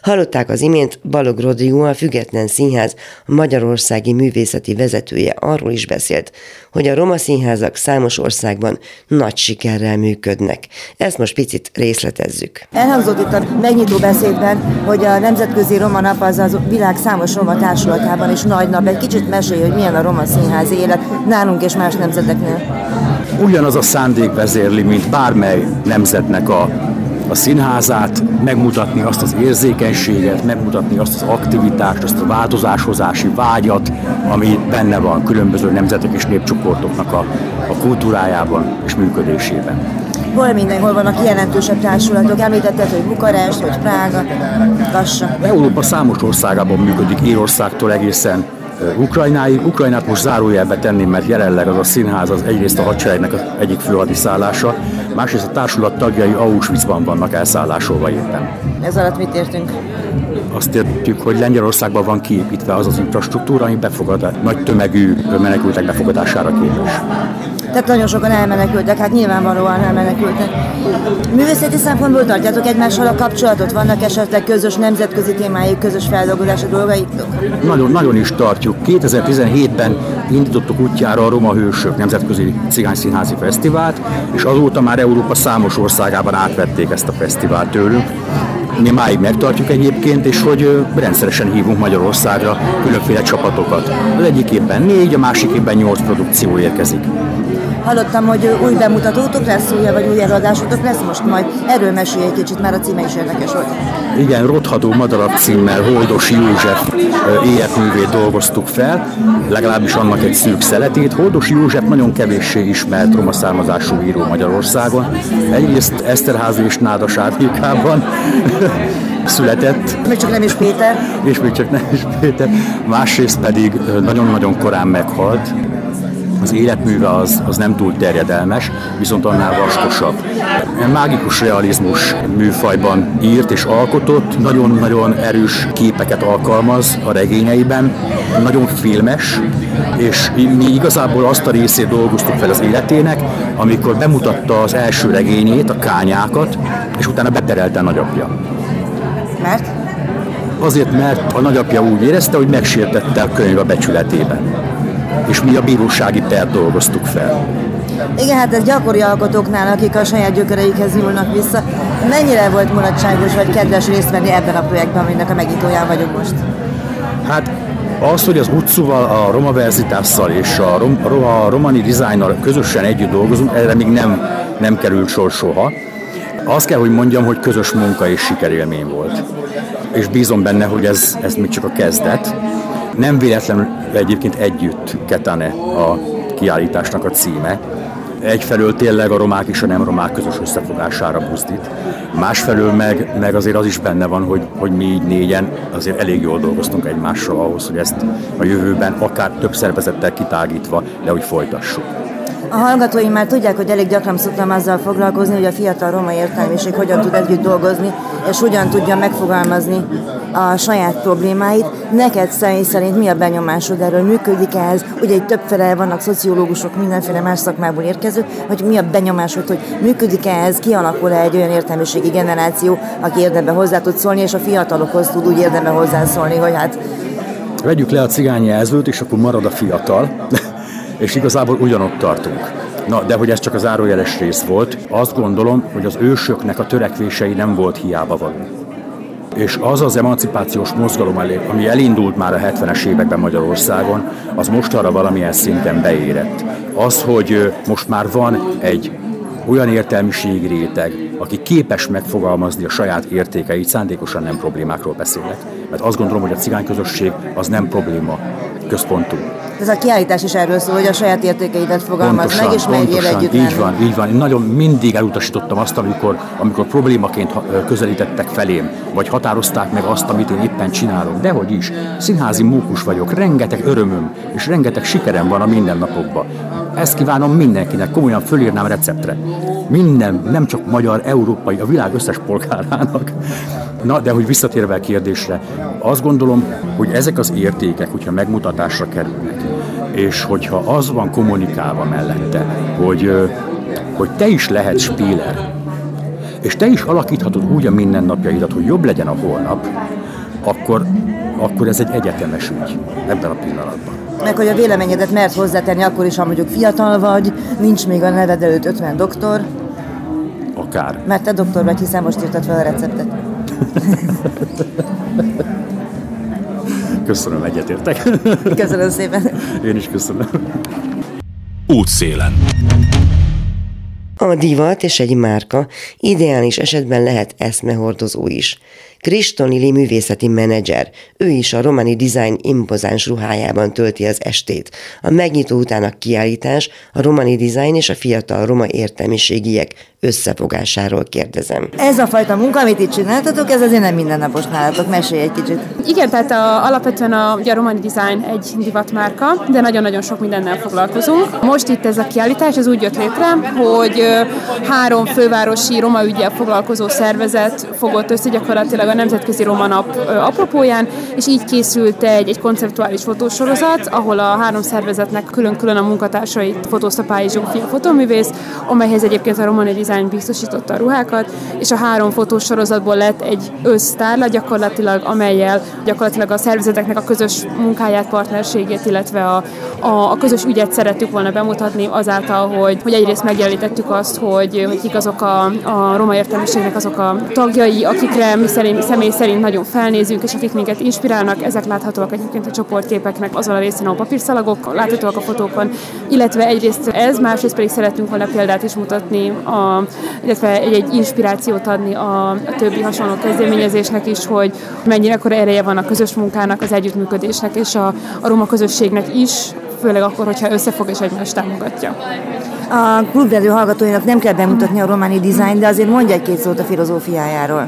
Hallották az imént Balog Rodrigo, a Független Színház a Magyarországi Művészeti vezetője arról is beszélt, hogy a roma színházak számos országban nagy sikerrel működnek. Ezt most picit részletezzük. Elhangzott itt a megnyitó beszédben, hogy a Nemzetközi Roma Nap az a világ számos roma társulatában is nagy nap. Egy kicsit mesélj, hogy milyen a roma színház élet nálunk és más nemzeteknél. Ugyanaz a szándék vezérli, mint bármely nemzetnek a a színházát, megmutatni azt az érzékenységet, megmutatni azt az aktivitást, azt a változáshozási vágyat, ami benne van különböző nemzetek és népcsoportoknak a, a kultúrájában és működésében. Hol mindenhol vannak jelentősebb társulatok? Említetted, hogy Bukarest, vagy Prága, Kassa. Európa számos országában működik, Írországtól egészen Ukrajnáig. Ukrajnát most zárójelbe tenném, mert jelenleg az a színház az egyrészt a hadseregnek egyik főhadiszállása, másrészt a társulat tagjai Auschwitzban vannak elszállásolva éppen. Ez alatt mit értünk? Azt értjük, hogy Lengyelországban van kiépítve az az infrastruktúra, ami befogad, nagy tömegű menekültek befogadására képes. Tehát nagyon sokan elmenekültek, hát nyilvánvalóan elmenekültek. Művészeti szempontból tartjátok egymással a kapcsolatot? Vannak esetleg közös nemzetközi témái, közös feldolgozási dolgaitok? Nagyon, nagyon is tartjuk. 2017-ben indítottuk útjára a Roma Hősök Nemzetközi Színházi Fesztivált, és azóta már Európa számos országában átvették ezt a fesztivált tőlünk. Mi máig megtartjuk egyébként, és hogy rendszeresen hívunk Magyarországra különféle csapatokat. Az egyik évben négy, a másik évben nyolc produkció érkezik. Hallottam, hogy új bemutatótok lesz, új vagy új előadásotok lesz most majd. Erről mesélj egy kicsit, mert a címe is érdekes volt. Igen, Rothadó Madarak címmel Holdos József életművét dolgoztuk fel, legalábbis annak egy szűk szeletét. Holdos József nagyon kevéssé ismert roma származású író Magyarországon. Egyrészt Eszterházi és Nádas árnyékában született. Még csak nem is Péter. És még csak nem is Péter. Másrészt pedig nagyon-nagyon korán meghalt, az életműve az, az nem túl terjedelmes, viszont annál vaskosabb. Mágikus realizmus műfajban írt és alkotott, nagyon-nagyon erős képeket alkalmaz a regényeiben, nagyon filmes, és mi igazából azt a részét dolgoztuk fel az életének, amikor bemutatta az első regényét, a kányákat, és utána beterelte a nagyapja. Mert? Azért, mert a nagyapja úgy érezte, hogy megsértette a könyv a becsületében és mi a bírósági per dolgoztuk fel. Igen, hát ez gyakori alkotóknál, akik a saját gyökereikhez nyúlnak vissza. Mennyire volt mulatságos vagy kedves részt venni ebben a projektben, aminek a megnyitóján vagyunk most? Hát az, hogy az utcúval, a Roma Verzitásszal és a, Rom, a Romani Designnal közösen együtt dolgozunk, erre még nem, nem került sor soha. Azt kell, hogy mondjam, hogy közös munka és sikerélmény volt. És bízom benne, hogy ez, ez még csak a kezdet. Nem véletlenül egyébként együtt Ketane a kiállításnak a címe. Egyfelől tényleg a romák és a nem romák közös összefogására buzdít. Másfelől meg, meg azért az is benne van, hogy, hogy mi így négyen azért elég jól dolgoztunk egymással ahhoz, hogy ezt a jövőben akár több szervezettel kitágítva, de úgy folytassuk. A hallgatóim már tudják, hogy elég gyakran szoktam azzal foglalkozni, hogy a fiatal roma értelmiség hogyan tud együtt dolgozni, és hogyan tudja megfogalmazni a saját problémáit. Neked személy szerint mi a benyomásod erről? Működik -e ez? Ugye itt többféle vannak szociológusok, mindenféle más szakmából érkező, hogy mi a benyomásod, hogy működik-e ez, kialakul-e egy olyan értelmiségi generáció, aki érdemben hozzá tud szólni, és a fiatalokhoz tud úgy érdemben hozzászólni, hogy hát Vegyük le a cigány jelzőt, és akkor marad a fiatal és igazából ugyanott tartunk. Na, de hogy ez csak az zárójeles rész volt, azt gondolom, hogy az ősöknek a törekvései nem volt hiába való. És az az emancipációs mozgalom, ami elindult már a 70-es években Magyarországon, az most arra valamilyen szinten beérett. Az, hogy most már van egy olyan értelmiségi réteg, aki képes megfogalmazni a saját értékeit, szándékosan nem problémákról beszélek. Mert azt gondolom, hogy a cigány közösség az nem probléma központú. Ez a kiállítás is erről szól, hogy a saját értékeidet fogalmaz pontosan, meg, és megyél együtt Így van, így van. Én nagyon mindig elutasítottam azt, amikor, amikor problémaként közelítettek felém, vagy határozták meg azt, amit én éppen csinálok. Dehogy is. Színházi mókus vagyok, rengeteg örömöm, és rengeteg sikerem van a mindennapokban. Ezt kívánom mindenkinek, komolyan fölírnám receptre. Minden, nem csak magyar, európai, a világ összes polgárának. Na, de hogy visszatérve a kérdésre, azt gondolom, hogy ezek az értékek, hogyha megmutatásra kerülnek, és hogyha az van kommunikálva mellette, hogy, hogy te is lehetsz spíler, és te is alakíthatod úgy a mindennapjaidat, hogy jobb legyen a holnap, akkor, akkor ez egy egyetemes ügy ebben a pillanatban. Meg hogy a véleményedet mert hozzátenni akkor is, ha mondjuk fiatal vagy, nincs még a neved előtt 50 doktor. Akár. Mert te doktor vagy, hiszen most írtad fel a receptet. Köszönöm, egyetértek. Köszönöm szépen. Én is köszönöm. Útszélen. A divat és egy márka ideális esetben lehet eszmehordozó is. Kristonili művészeti menedzser, ő is a romani design impozáns ruhájában tölti az estét. A megnyitó után a kiállítás a romani design és a fiatal roma értelmiségiek összefogásáról kérdezem. Ez a fajta munka, amit itt csináltatok, ez azért nem mindennapos nálatok. Mesélj egy kicsit. Igen, tehát a, alapvetően a, a romani design egy divatmárka, de nagyon-nagyon sok mindennel foglalkozunk. Most itt ez a kiállítás, ez úgy jött létre, hogy három fővárosi roma ügyel foglalkozó szervezet fogott össze gyakorlatilag a Nemzetközi Roma Nap apropóján, és így készült egy, egy konceptuális fotósorozat, ahol a három szervezetnek külön-külön a munkatársait fotózta Pályi Zsófia fotóművész, amelyhez egyébként a Romani Design biztosította a ruhákat, és a három fotósorozatból lett egy össztárla gyakorlatilag, amelyel gyakorlatilag a szervezeteknek a közös munkáját, partnerségét, illetve a, a, a közös ügyet szerettük volna bemutatni azáltal, hogy, hogy egyrészt megjelenítettük azt, hogy, hogy kik azok a, a roma értelmiségnek azok a tagjai, akikre mi szerint személy szerint nagyon felnézünk, és akik minket inspirálnak, ezek láthatóak egyébként a csoportképeknek azon a részén, a papírszalagok láthatóak a fotókon, illetve egyrészt ez, másrészt pedig szeretünk volna példát is mutatni, a, illetve egy, egy inspirációt adni a, a többi hasonló kezdeményezésnek is, hogy mennyire akkor ereje van a közös munkának, az együttműködésnek és a, a roma közösségnek is, főleg akkor, hogyha összefog és egymást támogatja. A klubrádió hallgatóinak nem kell bemutatni a románi dizájn, de azért mondja egy-két szót a filozófiájáról.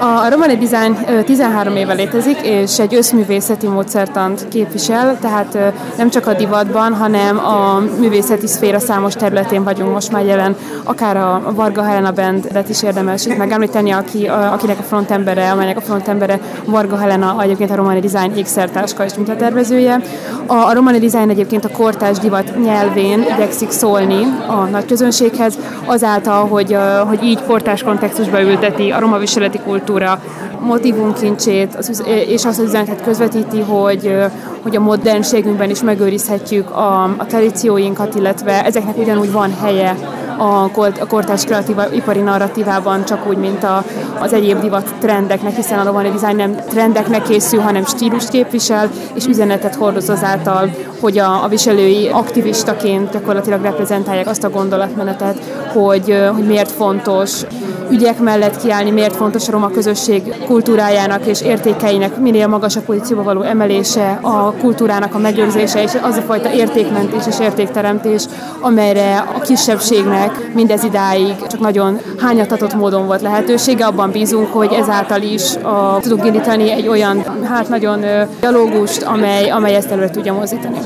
A Romani Design 13 éve létezik, és egy összművészeti módszertant képvisel, tehát nem csak a divatban, hanem a művészeti szféra számos területén vagyunk most már jelen, akár a Varga Helena Bandet is érdemes itt megemlíteni, aki, akinek a frontembere, amelynek a frontembere Varga Helena, egyébként a Romani Design ékszertáska és mintatervezője. A, a Romani Design egyébként a kortás divat nyelvén igyekszik szólni a nagy közönséghez, azáltal, hogy, hogy így kortás kontextusba ülteti a roma viseleti kultúrát, kultúra motivumkincsét és azt az üzenetet közvetíti, hogy, hogy a modernségünkben is megőrizhetjük a, a tradícióinkat, illetve ezeknek ugyanúgy van helye a, a kortárs kreatív ipari narratívában, csak úgy, mint a, az egyéb divat trendeknek, hiszen a Lovani Design nem trendeknek készül, hanem stílust képvisel, és üzenetet hordoz azáltal, hogy a, a viselői aktivistaként gyakorlatilag reprezentálják azt a gondolatmenetet, hogy, hogy miért fontos ügyek mellett kiállni, miért fontos a roma közösség kultúrájának és értékeinek minél magasabb pozícióba való emelése, a kultúrának a megőrzése és az a fajta értékmentés és értékteremtés, amelyre a kisebbségnek mindez idáig csak nagyon hányatatott módon volt lehetősége. Abban bízunk, hogy ezáltal is a, tudunk indítani egy olyan, hát nagyon dialógust, amely, amely ezt előre tudja mozdítani.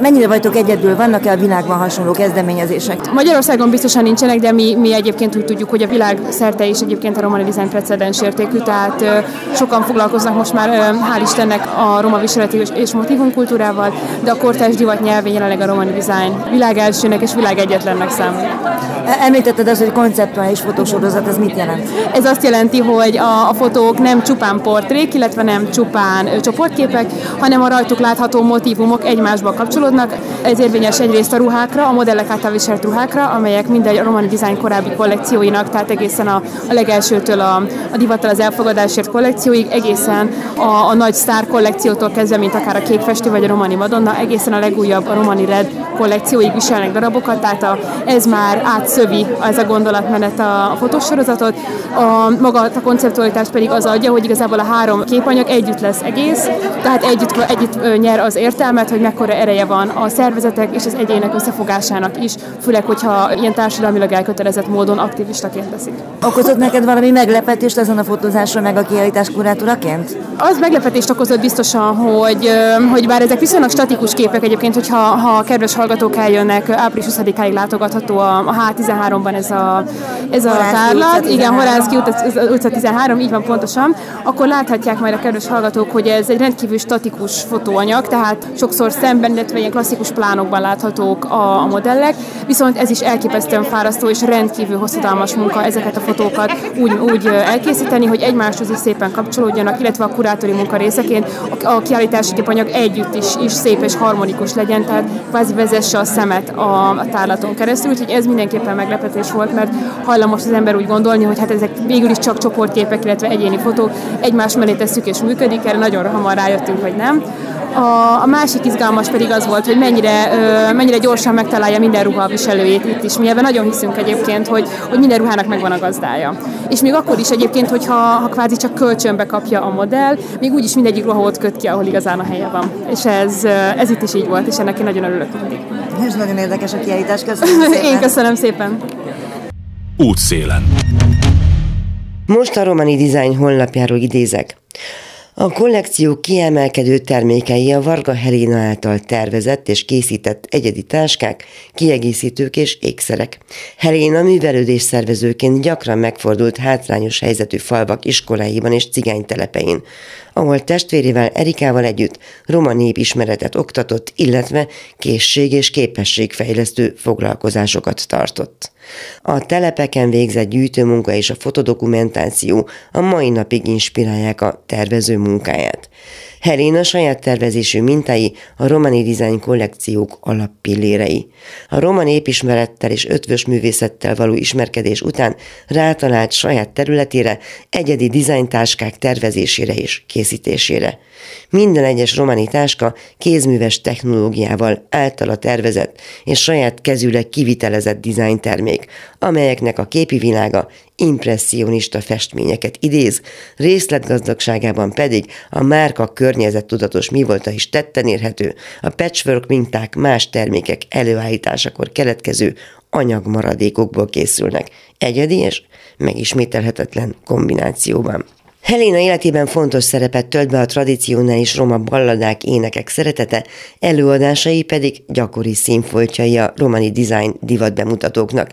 Mennyire vagytok egyedül? Vannak-e a világban hasonló kezdeményezések? Magyarországon biztosan nincsenek, de mi, mi egyébként úgy tudjuk, hogy a világ szerte is egyébként a romani design precedens értékű, tehát sokan foglalkoznak most már, hál' Istennek, a roma viseleti és, és kultúrával, de a kortárs divat nyelvén jelenleg a romani design világ elsőnek és világ egyetlennek számít. E, említetted azt, hogy konceptuális fotósorozat, ez mit jelent? Ez azt jelenti, hogy a, a fotók nem csupán portrék, illetve nem csupán csoportképek, hanem a rajtuk látható motivumok egymásba kapcsolódnak. Ez érvényes egyrészt a ruhákra, a modellek által viselt ruhákra, amelyek mindegy a romani design korábbi kollekcióinak, tehát egészen a, a legelsőtől a, a divattal az elfogadásért kollekcióig, egészen a, a nagy sztár kollekciótól kezdve, mint akár a Kékfestő vagy a Romani Madonna, egészen a legújabb a Romani Red kollekcióig viselnek darabokat, tehát a, ez már átszövi ez a gondolatmenet a, a fotósorozatot. A, maga a konceptualitás pedig az adja, hogy igazából a három képanyag együtt lesz egész, tehát együtt, együtt nyer az értelmet, hogy mekkora ereje van a szervezetek és az egyének összefogásának is, főleg, hogyha ilyen társadalmilag elkötelezett módon aktivistaként teszik. Okozott neked valami meglepetést ezen a fotózáson meg a kiállítás kurátoraként? Az meglepetést okozott biztosan, hogy, hogy bár ezek viszonylag statikus képek egyébként, hogyha ha kedves hallgatók eljönnek, április 20-áig látogatható a, a H13-ban ez a, ez a tárlat, igen, Horánszki utca 13, így van pontosan, akkor láthatják majd a kedves hallgatók, hogy ez egy rendkívül statikus fotóanyag, tehát sokszor szemben, illetve ilyen klasszikus plánokban láthatók a, a modellek, viszont ez is elképesztően fárasztó és rendkívül hosszadalmas munka ezeket a fotókat úgy, úgy elkészíteni, hogy egymáshoz is szépen kapcsolódjanak, illetve a kurátori munka részeként a kiállítási képanyag együtt is, is szép és harmonikus legyen, tehát kvázi vezesse a szemet a, a tárlaton keresztül, úgyhogy ez mindenképpen meglepetés volt, mert hajlamos az ember úgy gondolni, hogy hát ezek végül is csak csoportképek, illetve egyéni fotók, egymás mellé tesszük és működik, erre nagyon hamar rájöttünk, hogy nem. A, a másik izgalmas pedig az volt, hogy mennyire, ö, mennyire gyorsan megtalálja minden ruha a viselőjét itt is. Mi ebben nagyon hiszünk egyébként, hogy, hogy minden ruhának megvan a gazdája. És még akkor is egyébként, hogyha ha kvázi csak kölcsönbe kapja a modell, még úgyis mindegyik ruha ott köt ki, ahol igazán a helye van. És ez, ez itt is így volt, és ennek én nagyon örülök mindig. És nagyon érdekes a kiállítás, köszönöm szépen. Én köszönöm szépen. Útszélen. Most a Romani Design honlapjáról idézek. A kollekció kiemelkedő termékei a Varga Helena által tervezett és készített egyedi táskák, kiegészítők és ékszerek. Helena művelődés szervezőként gyakran megfordult hátrányos helyzetű falvak iskoláiban és cigánytelepein, ahol testvérével Erikával együtt roma népismeretet oktatott, illetve készség és képességfejlesztő foglalkozásokat tartott. A telepeken végzett gyűjtőmunka és a fotodokumentáció a mai napig inspirálják a tervező munkáját. Helena saját tervezésű mintái a romani design kollekciók alappillérei. A roman épismerettel és ötvös művészettel való ismerkedés után rátalált saját területére, egyedi dizájntáskák tervezésére és készítésére. Minden egyes romani táska kézműves technológiával általa tervezett és saját kezűleg kivitelezett dizájntermék, amelyeknek a képi világa impressionista festményeket idéz, részletgazdagságában pedig a márka környezettudatos mi volta is tetten érhető, a patchwork minták más termékek előállításakor keletkező anyagmaradékokból készülnek, egyedi és megismételhetetlen kombinációban. Helena életében fontos szerepet tölt be a tradicionális roma balladák, énekek szeretete, előadásai pedig gyakori színfoltjai a romani design divat bemutatóknak.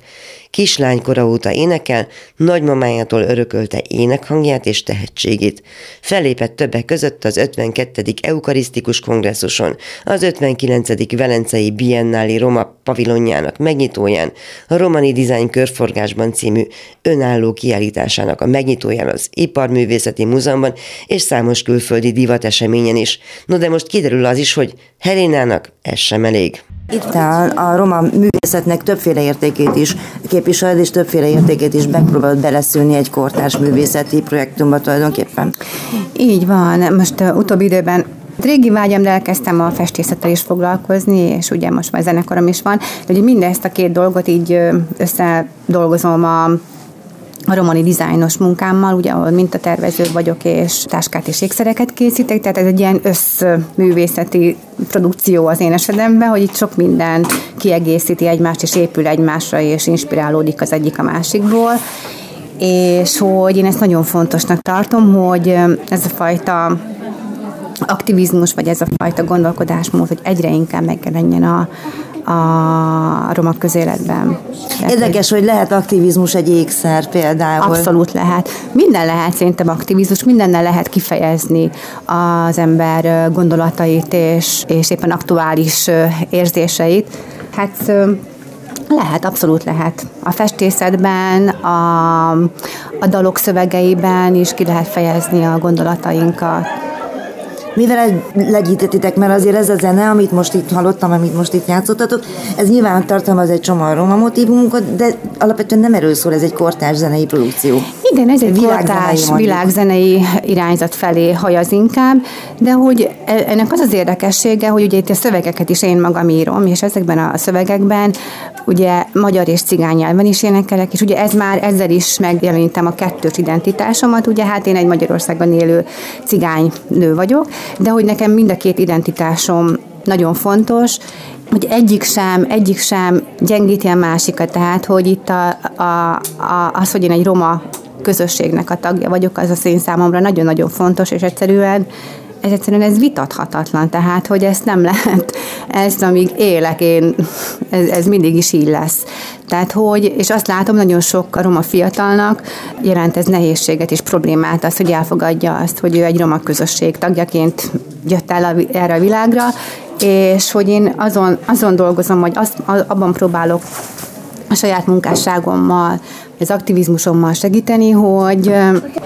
Kislánykora óta énekel, nagymamájától örökölte énekhangját és tehetségét. Fellépett többek között az 52. Eukarisztikus kongresszuson, az 59. Velencei Biennáli Roma pavilonjának megnyitóján, a Romani Design Körforgásban című önálló kiállításának a megnyitóján az Iparművészeti Múzeumban és számos külföldi divateseményen is. No de most kiderül az is, hogy Helénának ez sem elég. Itt áll a roma művészetnek többféle értékét is képviseled, és többféle értékét is megpróbálod beleszülni egy kortárs művészeti projektumba tulajdonképpen. Így van. Most uh, utóbbi időben Régi vágyam, de elkezdtem a festészettel is foglalkozni, és ugye most már zenekarom is van, de ugye mindezt a két dolgot így összedolgozom a a romani dizájnos munkámmal, ugye ahol mintatervező vagyok, és táskát és ékszereket készítek, tehát ez egy ilyen összművészeti produkció az én esetemben, hogy itt sok minden kiegészíti egymást, és épül egymásra, és inspirálódik az egyik a másikból. És hogy én ezt nagyon fontosnak tartom, hogy ez a fajta aktivizmus, vagy ez a fajta gondolkodásmód, hogy egyre inkább megjelenjen a, a roma közéletben. Érdekes, hogy lehet aktivizmus egy ékszer például. Abszolút lehet. Minden lehet szerintem aktivizmus, mindennel lehet kifejezni az ember gondolatait és, és éppen aktuális érzéseit. Hát lehet, abszolút lehet. A festészetben, a, a dalok szövegeiben is ki lehet fejezni a gondolatainkat mivel legyítetitek, mert azért ez a zene, amit most itt hallottam, amit most itt játszottatok, ez nyilván tartalmaz egy csomó roma motivumokat, de alapvetően nem erről szól, ez egy kortárs zenei produkció. Igen, ez egy kortárs világzenei irányzat felé hajaz inkább, de hogy e- ennek az az érdekessége, hogy ugye itt a szövegeket is én magam írom, és ezekben a szövegekben ugye magyar és cigány nyelven is énekelek, és ugye ez már ezzel is megjelenítem a kettős identitásomat, ugye hát én egy Magyarországon élő cigány nő vagyok, de hogy nekem mind a két identitásom nagyon fontos, hogy egyik sem, egyik sem gyengíti a másikat, tehát hogy itt a, a, a, az, hogy én egy roma közösségnek a tagja vagyok, az a én számomra nagyon-nagyon fontos, és egyszerűen ez egyszerűen ez vitathatatlan, tehát hogy ezt nem lehet, ezt amíg élek én, ez, ez mindig is így lesz. Tehát hogy, és azt látom, nagyon sok a roma fiatalnak jelent ez nehézséget és problémát, az, hogy elfogadja azt, hogy ő egy roma közösség tagjaként jött el a, erre a világra, és hogy én azon, azon dolgozom, hogy azt, abban próbálok a saját munkásságommal, az aktivizmusommal segíteni, hogy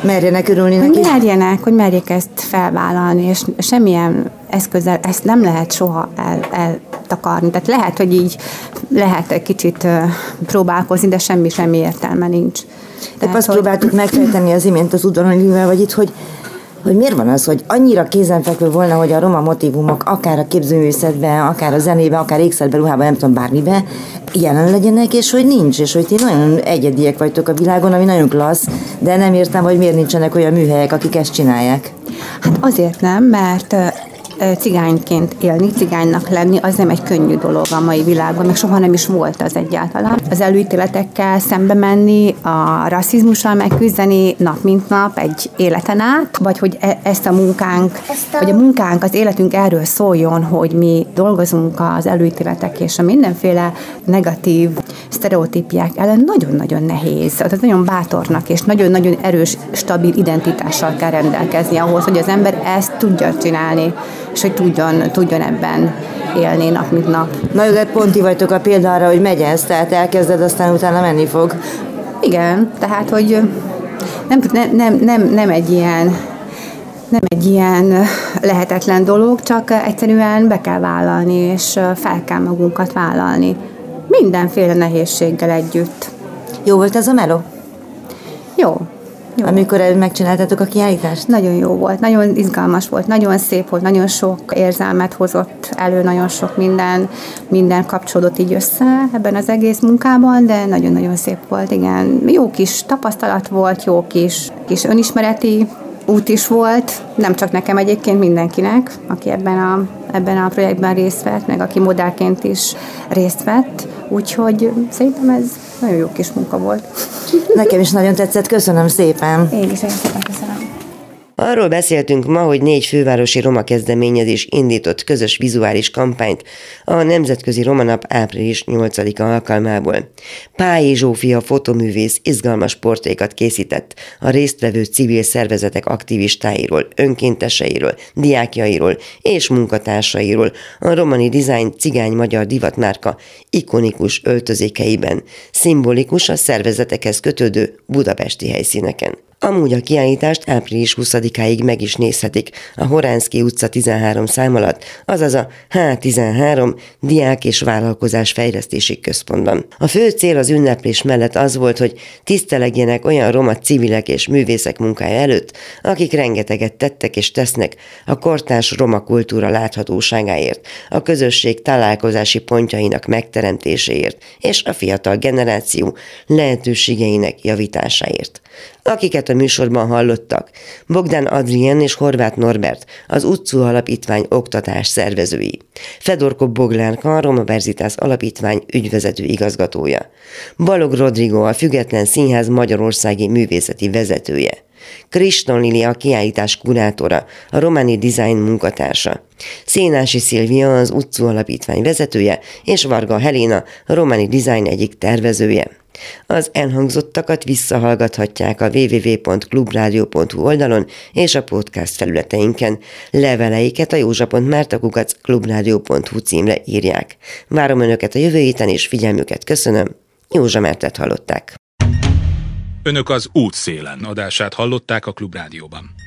merjenek örülni neki. Hogy merjenek, hogy merjék ezt felvállalni, és semmilyen eszközzel ezt nem lehet soha el, eltakarni. Tehát lehet, hogy így lehet egy kicsit próbálkozni, de semmi, semmi értelme nincs. Tehát azt hogy... próbáltuk megfejteni az imént az udvaron vagy itt, hogy hogy miért van az, hogy annyira kézenfekvő volna, hogy a roma motivumok akár a képzőművészetben, akár a zenében, akár ékszerben, ruhában, nem tudom, bármiben jelen legyenek, és hogy nincs, és hogy ti nagyon egyediek vagytok a világon, ami nagyon klassz, de nem értem, hogy miért nincsenek olyan műhelyek, akik ezt csinálják. Hát azért nem, mert cigányként élni, cigánynak lenni, az nem egy könnyű dolog a mai világban, meg soha nem is volt az egyáltalán. Az előítéletekkel szembe menni, a rasszizmussal megküzdeni nap mint nap egy életen át, vagy hogy e- ezt a munkánk, vagy a munkánk, az életünk erről szóljon, hogy mi dolgozunk az előítéletek és a mindenféle negatív sztereotípiák ellen nagyon-nagyon nehéz. Tehát nagyon bátornak és nagyon-nagyon erős, stabil identitással kell rendelkezni ahhoz, hogy az ember ezt tudja csinálni és hogy tudjon, tudjon ebben élni nap mint nap. Na jó, de pont vagytok a példa arra, hogy megy ez, tehát elkezded, aztán utána menni fog. Igen, tehát, hogy nem, nem, nem, nem egy ilyen nem egy ilyen lehetetlen dolog, csak egyszerűen be kell vállalni, és fel kell magunkat vállalni. Mindenféle nehézséggel együtt. Jó volt ez a meló? Jó, jó. Amikor megcsináltatok a kiállítást? Nagyon jó volt, nagyon izgalmas volt, nagyon szép volt, nagyon sok érzelmet hozott elő, nagyon sok minden, minden kapcsolódott így össze ebben az egész munkában, de nagyon-nagyon szép volt, igen. Jó kis tapasztalat volt, jó kis, kis önismereti út is volt, nem csak nekem egyébként, mindenkinek, aki ebben a, ebben a projektben részt vett, meg aki modellként is részt vett, úgyhogy szerintem ez nagyon jó kis munka volt. Nekem is nagyon tetszett, köszönöm szépen. Én is, én szépen köszönöm. Arról beszéltünk ma, hogy négy fővárosi roma kezdeményezés indított közös vizuális kampányt a Nemzetközi Roma Nap április 8-a alkalmából. Pályi Zsófia fotoművész izgalmas portrékat készített a résztvevő civil szervezetek aktivistáiról, önkénteseiről, diákjairól és munkatársairól a romani design cigány-magyar divatmárka ikonikus öltözékeiben, szimbolikus a szervezetekhez kötődő budapesti helyszíneken. Amúgy a kiállítást április 20-áig meg is nézhetik a Horánszki utca 13 szám alatt, azaz a H13 Diák és Vállalkozás Fejlesztési Központban. A fő cél az ünneplés mellett az volt, hogy tisztelegjenek olyan roma civilek és művészek munkája előtt, akik rengeteget tettek és tesznek a kortárs roma kultúra láthatóságáért, a közösség találkozási pontjainak megteremtéséért és a fiatal generáció lehetőségeinek javításáért akiket a műsorban hallottak. Bogdán Adrien és Horváth Norbert, az Utcu Alapítvány oktatás szervezői. Fedorko Boglárka, a Roma Verzitász Alapítvány ügyvezető igazgatója. Balog Rodrigo, a Független Színház Magyarországi művészeti vezetője. Kriston Lili a kiállítás kurátora, a Romani Design munkatársa. Szénási Szilvia az Utcu Alapítvány vezetője, és Varga Helena, a Romani Design egyik tervezője. Az elhangzottakat visszahallgathatják a www.clubradio.hu oldalon és a podcast felületeinken. Leveleiket a józsa.mártakukac clubradio.hu címre írják. Várom Önöket a jövő héten, és figyelmüket köszönöm. Józsa Mertet hallották. Önök az útszélen adását hallották a Klubrádióban.